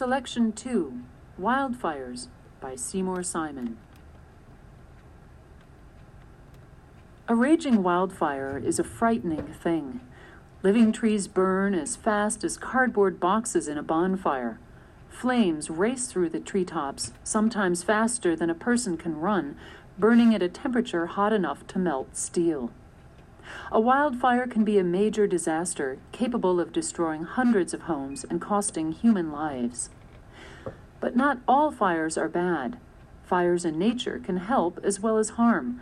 Selection 2 Wildfires by Seymour Simon. A raging wildfire is a frightening thing. Living trees burn as fast as cardboard boxes in a bonfire. Flames race through the treetops, sometimes faster than a person can run, burning at a temperature hot enough to melt steel. A wildfire can be a major disaster, capable of destroying hundreds of homes and costing human lives. But not all fires are bad. Fires in nature can help as well as harm.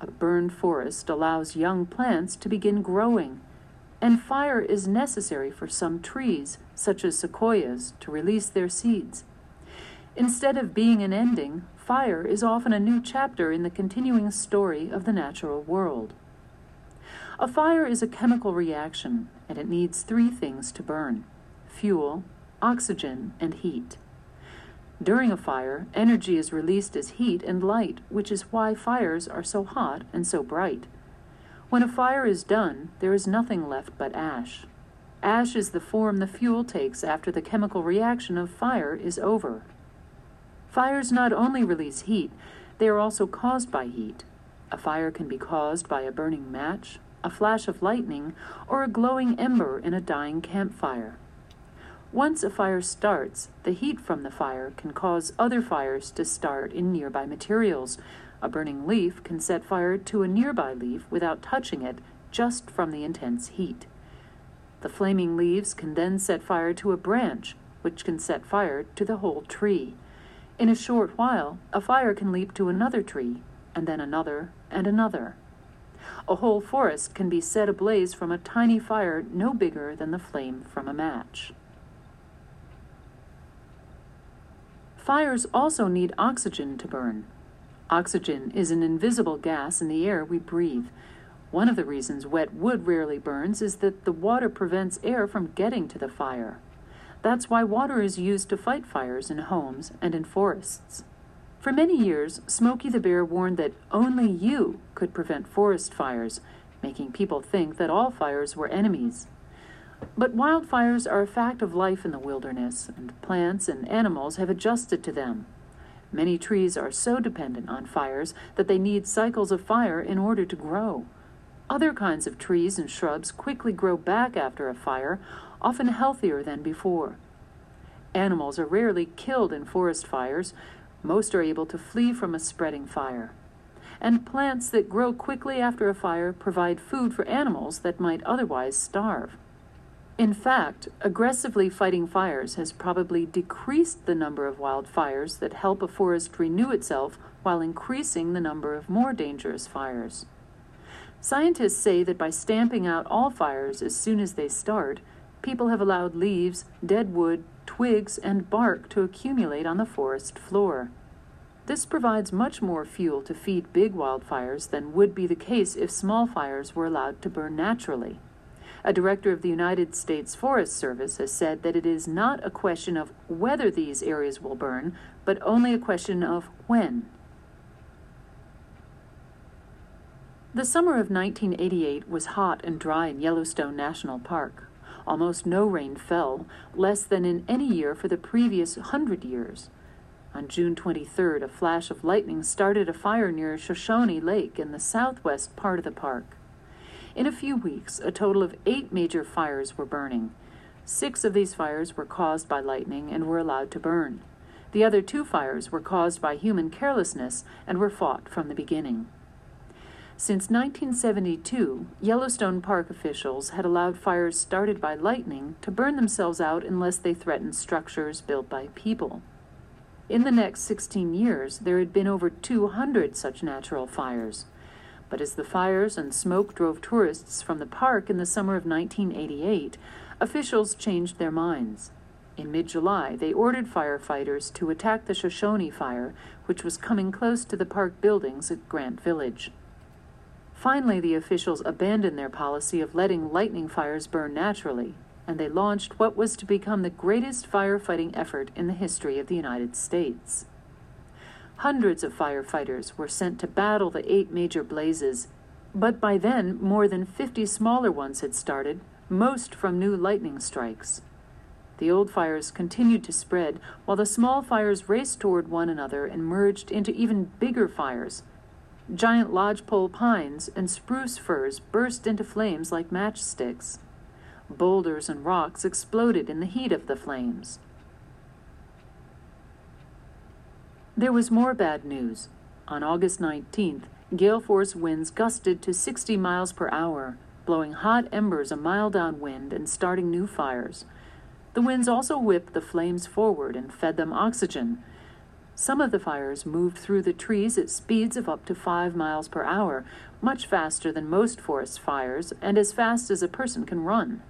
A burned forest allows young plants to begin growing and fire is necessary for some trees, such as sequoias, to release their seeds. Instead of being an ending, fire is often a new chapter in the continuing story of the natural world. A fire is a chemical reaction, and it needs three things to burn fuel, oxygen, and heat. During a fire, energy is released as heat and light, which is why fires are so hot and so bright. When a fire is done, there is nothing left but ash. Ash is the form the fuel takes after the chemical reaction of fire is over. Fires not only release heat, they are also caused by heat. A fire can be caused by a burning match, a flash of lightning, or a glowing ember in a dying campfire. Once a fire starts, the heat from the fire can cause other fires to start in nearby materials, a burning leaf can set fire to a nearby leaf without touching it, just from the intense heat. The flaming leaves can then set fire to a branch, which can set fire to the whole tree. In a short while, a fire can leap to another tree, and then another and another. A whole forest can be set ablaze from a tiny fire no bigger than the flame from a match. Fires also need oxygen to burn. Oxygen is an invisible gas in the air we breathe. One of the reasons wet wood rarely burns is that the water prevents air from getting to the fire. That's why water is used to fight fires in homes and in forests. For many years, Smokey the Bear warned that only you could prevent forest fires, making people think that all fires were enemies. But wildfires are a fact of life in the wilderness, and plants and animals have adjusted to them. Many trees are so dependent on fires that they need cycles of fire in order to grow. Other kinds of trees and shrubs quickly grow back after a fire, often healthier than before. Animals are rarely killed in forest fires. Most are able to flee from a spreading fire. And plants that grow quickly after a fire provide food for animals that might otherwise starve. In fact, aggressively fighting fires has probably decreased the number of wildfires that help a forest renew itself while increasing the number of more dangerous fires. Scientists say that by stamping out all fires as soon as they start, people have allowed leaves, dead wood, twigs, and bark to accumulate on the forest floor. This provides much more fuel to feed big wildfires than would be the case if small fires were allowed to burn naturally. A director of the United States Forest Service has said that it is not a question of whether these areas will burn, but only a question of when. The summer of 1988 was hot and dry in Yellowstone National Park. Almost no rain fell, less than in any year for the previous hundred years. On June 23rd, a flash of lightning started a fire near Shoshone Lake in the southwest part of the park. In a few weeks, a total of eight major fires were burning. Six of these fires were caused by lightning and were allowed to burn. The other two fires were caused by human carelessness and were fought from the beginning. Since 1972, Yellowstone Park officials had allowed fires started by lightning to burn themselves out unless they threatened structures built by people. In the next 16 years, there had been over 200 such natural fires. But as the fires and smoke drove tourists from the park in the summer of 1988, officials changed their minds. In mid July, they ordered firefighters to attack the Shoshone fire, which was coming close to the park buildings at Grant Village. Finally, the officials abandoned their policy of letting lightning fires burn naturally, and they launched what was to become the greatest firefighting effort in the history of the United States. Hundreds of firefighters were sent to battle the eight major blazes, but by then more than 50 smaller ones had started, most from new lightning strikes. The old fires continued to spread, while the small fires raced toward one another and merged into even bigger fires. Giant lodgepole pines and spruce firs burst into flames like matchsticks. Boulders and rocks exploded in the heat of the flames. There was more bad news. On August 19th, gale force winds gusted to 60 miles per hour, blowing hot embers a mile downwind and starting new fires. The winds also whipped the flames forward and fed them oxygen. Some of the fires moved through the trees at speeds of up to 5 miles per hour, much faster than most forest fires and as fast as a person can run.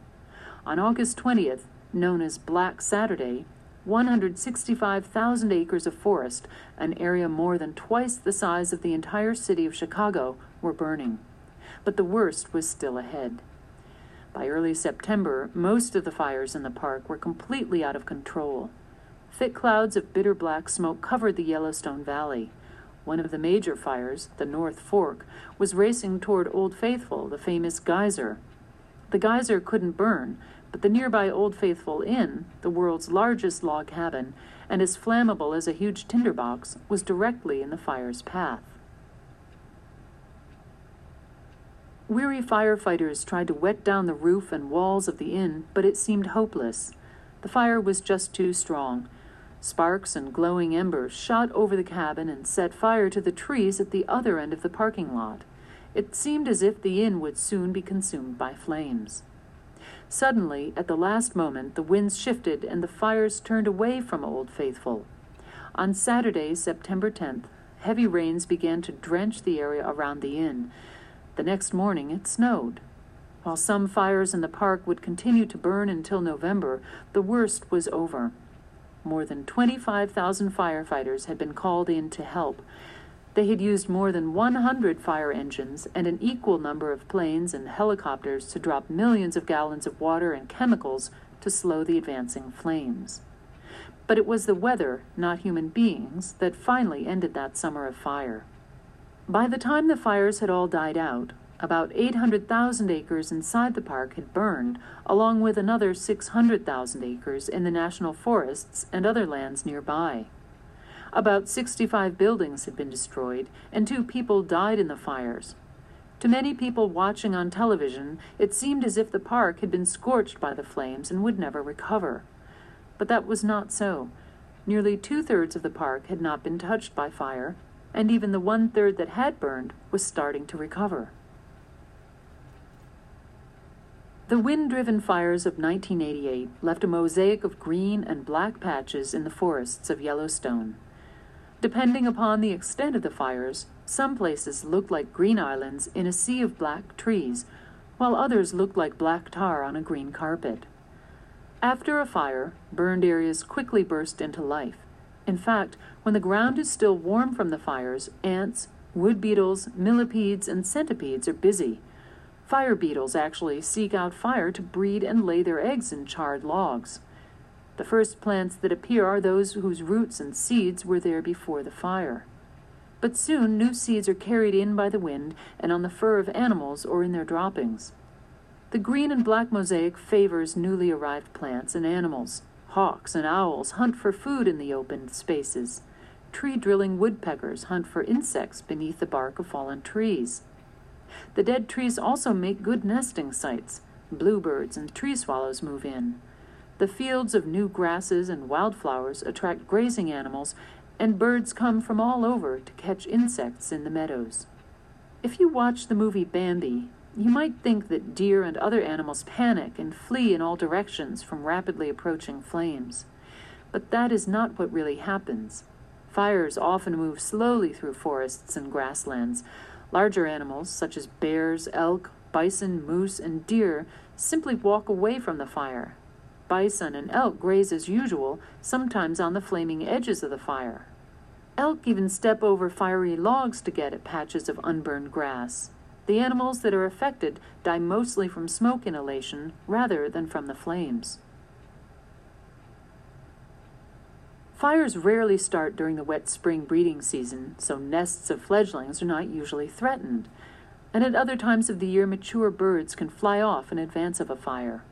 On August 20th, known as Black Saturday, 165,000 acres of forest, an area more than twice the size of the entire city of Chicago, were burning. But the worst was still ahead. By early September, most of the fires in the park were completely out of control. Thick clouds of bitter black smoke covered the Yellowstone Valley. One of the major fires, the North Fork, was racing toward Old Faithful, the famous geyser. The geyser couldn't burn, but the nearby Old Faithful Inn, the world's largest log cabin, and as flammable as a huge tinderbox, was directly in the fire's path. Weary firefighters tried to wet down the roof and walls of the inn, but it seemed hopeless. The fire was just too strong. Sparks and glowing embers shot over the cabin and set fire to the trees at the other end of the parking lot. It seemed as if the inn would soon be consumed by flames. Suddenly, at the last moment, the winds shifted and the fires turned away from Old Faithful. On Saturday, September 10th, heavy rains began to drench the area around the inn. The next morning it snowed. While some fires in the park would continue to burn until November, the worst was over. More than 25,000 firefighters had been called in to help. They had used more than 100 fire engines and an equal number of planes and helicopters to drop millions of gallons of water and chemicals to slow the advancing flames. But it was the weather, not human beings, that finally ended that summer of fire. By the time the fires had all died out, about 800,000 acres inside the park had burned, along with another 600,000 acres in the national forests and other lands nearby. About 65 buildings had been destroyed, and two people died in the fires. To many people watching on television, it seemed as if the park had been scorched by the flames and would never recover. But that was not so. Nearly two thirds of the park had not been touched by fire, and even the one third that had burned was starting to recover. The wind driven fires of 1988 left a mosaic of green and black patches in the forests of Yellowstone. Depending upon the extent of the fires, some places looked like green islands in a sea of black trees, while others looked like black tar on a green carpet. After a fire, burned areas quickly burst into life. In fact, when the ground is still warm from the fires, ants, wood beetles, millipedes, and centipedes are busy. Fire beetles actually seek out fire to breed and lay their eggs in charred logs. The first plants that appear are those whose roots and seeds were there before the fire. But soon new seeds are carried in by the wind and on the fur of animals or in their droppings. The green and black mosaic favors newly arrived plants and animals. Hawks and owls hunt for food in the open spaces. Tree drilling woodpeckers hunt for insects beneath the bark of fallen trees. The dead trees also make good nesting sites. Bluebirds and tree swallows move in. The fields of new grasses and wildflowers attract grazing animals, and birds come from all over to catch insects in the meadows. If you watch the movie Bambi, you might think that deer and other animals panic and flee in all directions from rapidly approaching flames. But that is not what really happens. Fires often move slowly through forests and grasslands. Larger animals, such as bears, elk, bison, moose, and deer, simply walk away from the fire. Bison and elk graze as usual, sometimes on the flaming edges of the fire. Elk even step over fiery logs to get at patches of unburned grass. The animals that are affected die mostly from smoke inhalation rather than from the flames. Fires rarely start during the wet spring breeding season, so nests of fledglings are not usually threatened. And at other times of the year, mature birds can fly off in advance of a fire.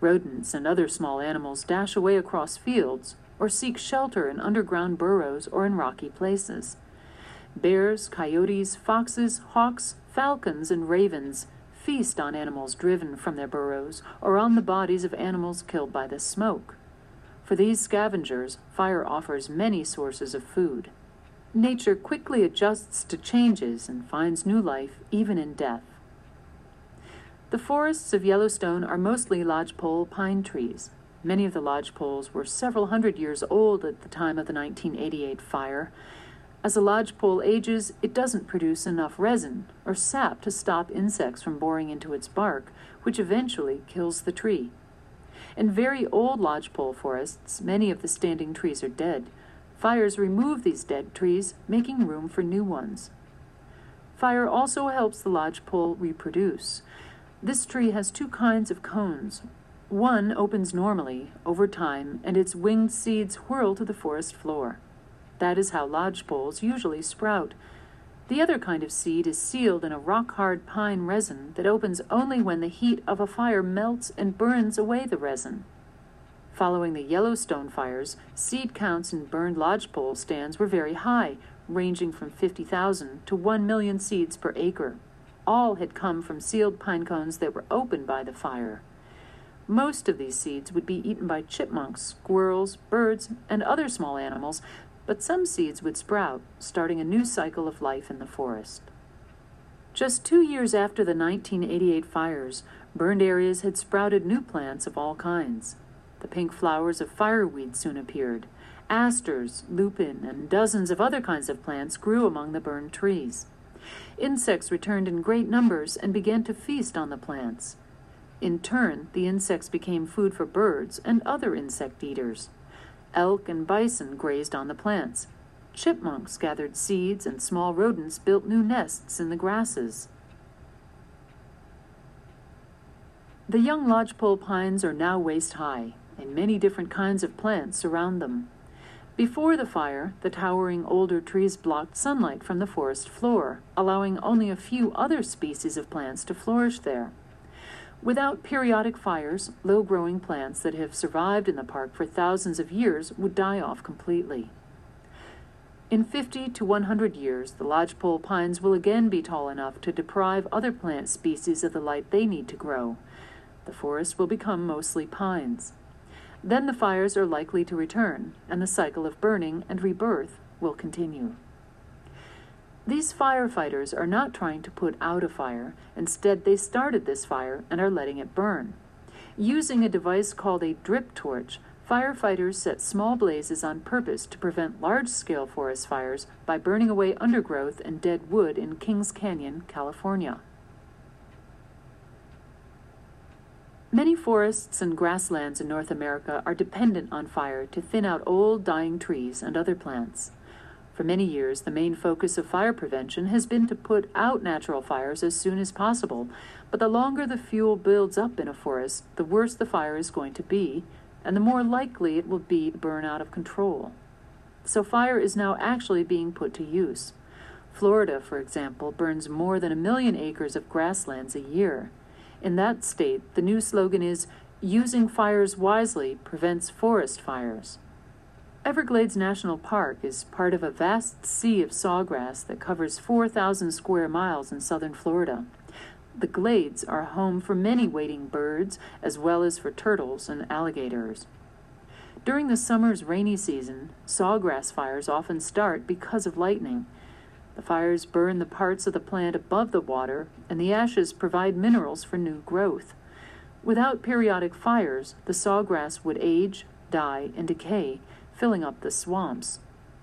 Rodents and other small animals dash away across fields or seek shelter in underground burrows or in rocky places. Bears, coyotes, foxes, hawks, falcons, and ravens feast on animals driven from their burrows or on the bodies of animals killed by the smoke. For these scavengers, fire offers many sources of food. Nature quickly adjusts to changes and finds new life even in death. The forests of Yellowstone are mostly lodgepole pine trees. Many of the lodgepoles were several hundred years old at the time of the 1988 fire. As a lodgepole ages, it doesn't produce enough resin or sap to stop insects from boring into its bark, which eventually kills the tree. In very old lodgepole forests, many of the standing trees are dead. Fires remove these dead trees, making room for new ones. Fire also helps the lodgepole reproduce. This tree has two kinds of cones. One opens normally over time, and its winged seeds whirl to the forest floor. That is how lodgepoles usually sprout. The other kind of seed is sealed in a rock hard pine resin that opens only when the heat of a fire melts and burns away the resin. Following the Yellowstone fires, seed counts in burned lodgepole stands were very high, ranging from 50,000 to 1 million seeds per acre. All had come from sealed pine cones that were opened by the fire. Most of these seeds would be eaten by chipmunks, squirrels, birds, and other small animals, but some seeds would sprout, starting a new cycle of life in the forest. Just two years after the 1988 fires, burned areas had sprouted new plants of all kinds. The pink flowers of fireweed soon appeared. Asters, lupin, and dozens of other kinds of plants grew among the burned trees. Insects returned in great numbers and began to feast on the plants. In turn, the insects became food for birds and other insect eaters. Elk and bison grazed on the plants. Chipmunks gathered seeds, and small rodents built new nests in the grasses. The young lodgepole pines are now waist high, and many different kinds of plants surround them. Before the fire, the towering older trees blocked sunlight from the forest floor, allowing only a few other species of plants to flourish there. Without periodic fires, low growing plants that have survived in the park for thousands of years would die off completely. In 50 to 100 years, the lodgepole pines will again be tall enough to deprive other plant species of the light they need to grow. The forest will become mostly pines. Then the fires are likely to return, and the cycle of burning and rebirth will continue. These firefighters are not trying to put out a fire, instead, they started this fire and are letting it burn. Using a device called a drip torch, firefighters set small blazes on purpose to prevent large scale forest fires by burning away undergrowth and dead wood in Kings Canyon, California. Many forests and grasslands in North America are dependent on fire to thin out old, dying trees and other plants. For many years, the main focus of fire prevention has been to put out natural fires as soon as possible, but the longer the fuel builds up in a forest, the worse the fire is going to be, and the more likely it will be to burn out of control. So, fire is now actually being put to use. Florida, for example, burns more than a million acres of grasslands a year. In that state, the new slogan is Using Fires Wisely Prevents Forest Fires. Everglades National Park is part of a vast sea of sawgrass that covers 4,000 square miles in southern Florida. The glades are home for many wading birds, as well as for turtles and alligators. During the summer's rainy season, sawgrass fires often start because of lightning. The fires burn the parts of the plant above the water, and the ashes provide minerals for new growth. Without periodic fires, the sawgrass would age, die, and decay, filling up the swamps.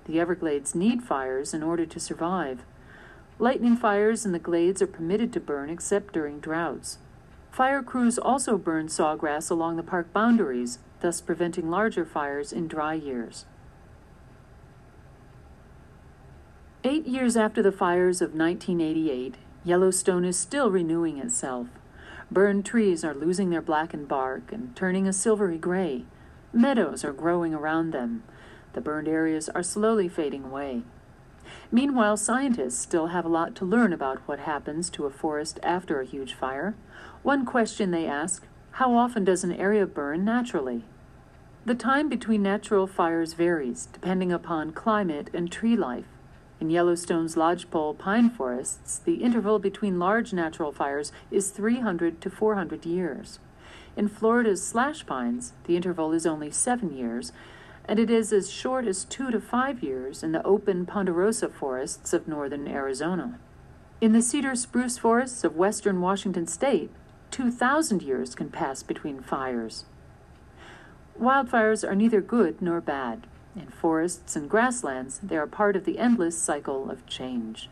The Everglades need fires in order to survive. Lightning fires in the glades are permitted to burn except during droughts. Fire crews also burn sawgrass along the park boundaries, thus preventing larger fires in dry years. Eight years after the fires of 1988, Yellowstone is still renewing itself. Burned trees are losing their blackened bark and turning a silvery gray. Meadows are growing around them. The burned areas are slowly fading away. Meanwhile, scientists still have a lot to learn about what happens to a forest after a huge fire. One question they ask How often does an area burn naturally? The time between natural fires varies depending upon climate and tree life. In Yellowstone's lodgepole pine forests, the interval between large natural fires is 300 to 400 years. In Florida's slash pines, the interval is only seven years, and it is as short as two to five years in the open ponderosa forests of northern Arizona. In the cedar spruce forests of western Washington state, 2,000 years can pass between fires. Wildfires are neither good nor bad. In forests and grasslands, they are part of the endless cycle of change.